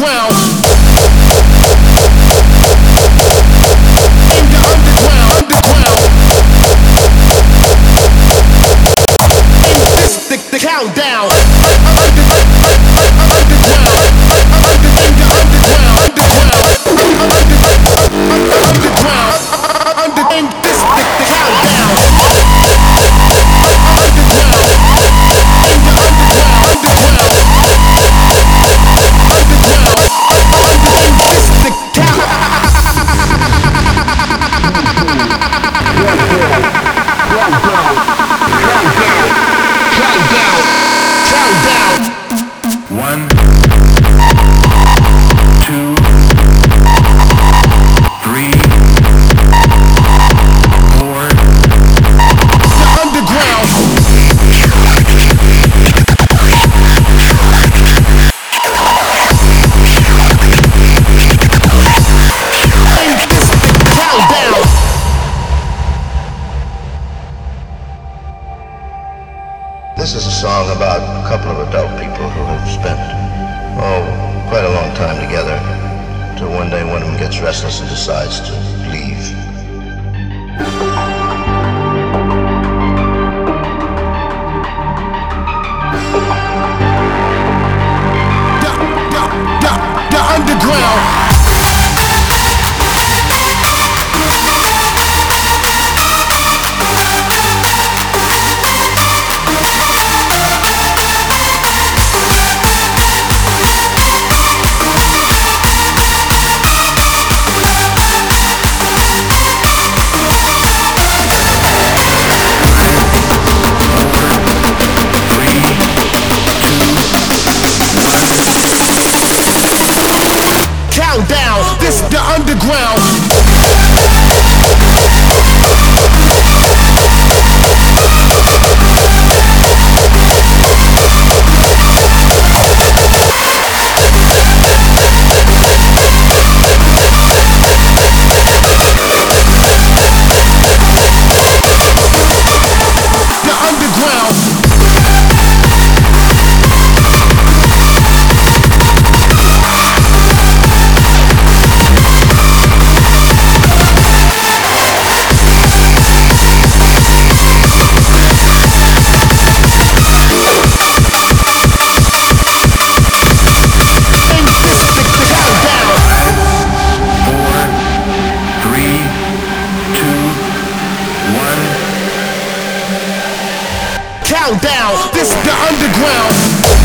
the This is a song about a couple of adult people who have spent, oh, quite a long time together, till one day one of them gets restless and decides to leave. The, underground down. This is the underground.